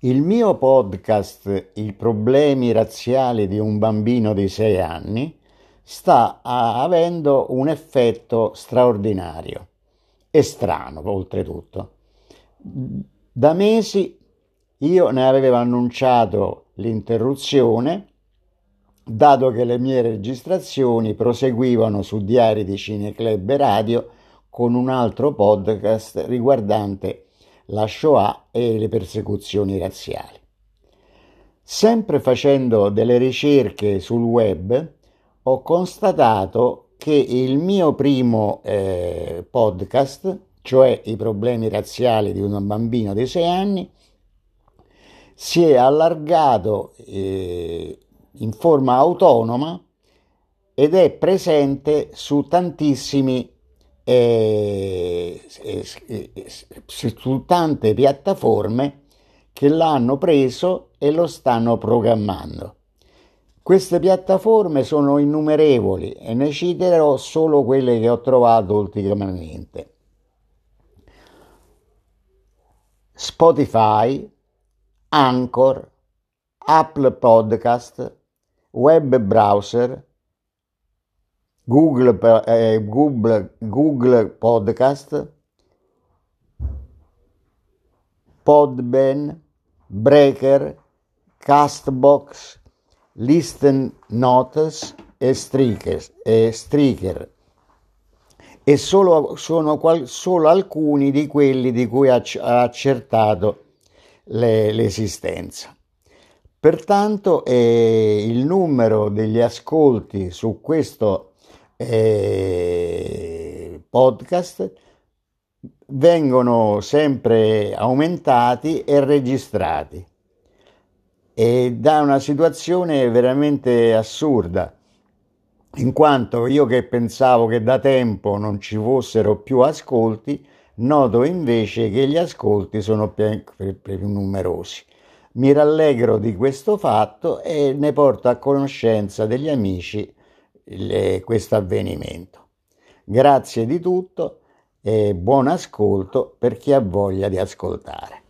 Il mio podcast I problemi razziali di un bambino di 6 anni sta avendo un effetto straordinario e strano oltretutto. Da mesi io ne avevo annunciato l'interruzione dato che le mie registrazioni proseguivano su Diari di Cineclub e Radio con un altro podcast riguardante la Shoah e le persecuzioni razziali. Sempre facendo delle ricerche sul web ho constatato che il mio primo eh, podcast, cioè i problemi razziali di un bambino di 6 anni, si è allargato eh, in forma autonoma ed è presente su tantissimi eh, su tante piattaforme che l'hanno preso e lo stanno programmando. Queste piattaforme sono innumerevoli e ne citerò solo quelle che ho trovato ultimamente. Spotify, Anchor, Apple Podcast, web browser, Google, eh, Google, Google Podcast, Podben, Breaker, Castbox, Listen Notes e Streaker, e, Streaker. e solo, sono qual, solo alcuni di quelli di cui ha, ha accertato le, l'esistenza. Pertanto eh, il numero degli ascolti su questo eh, podcast vengono sempre aumentati e registrati. E da una situazione veramente assurda in quanto io che pensavo che da tempo non ci fossero più ascolti noto invece che gli ascolti sono più, più numerosi. Mi rallegro di questo fatto e ne porto a conoscenza degli amici questo avvenimento. Grazie di tutto e buon ascolto per chi ha voglia di ascoltare.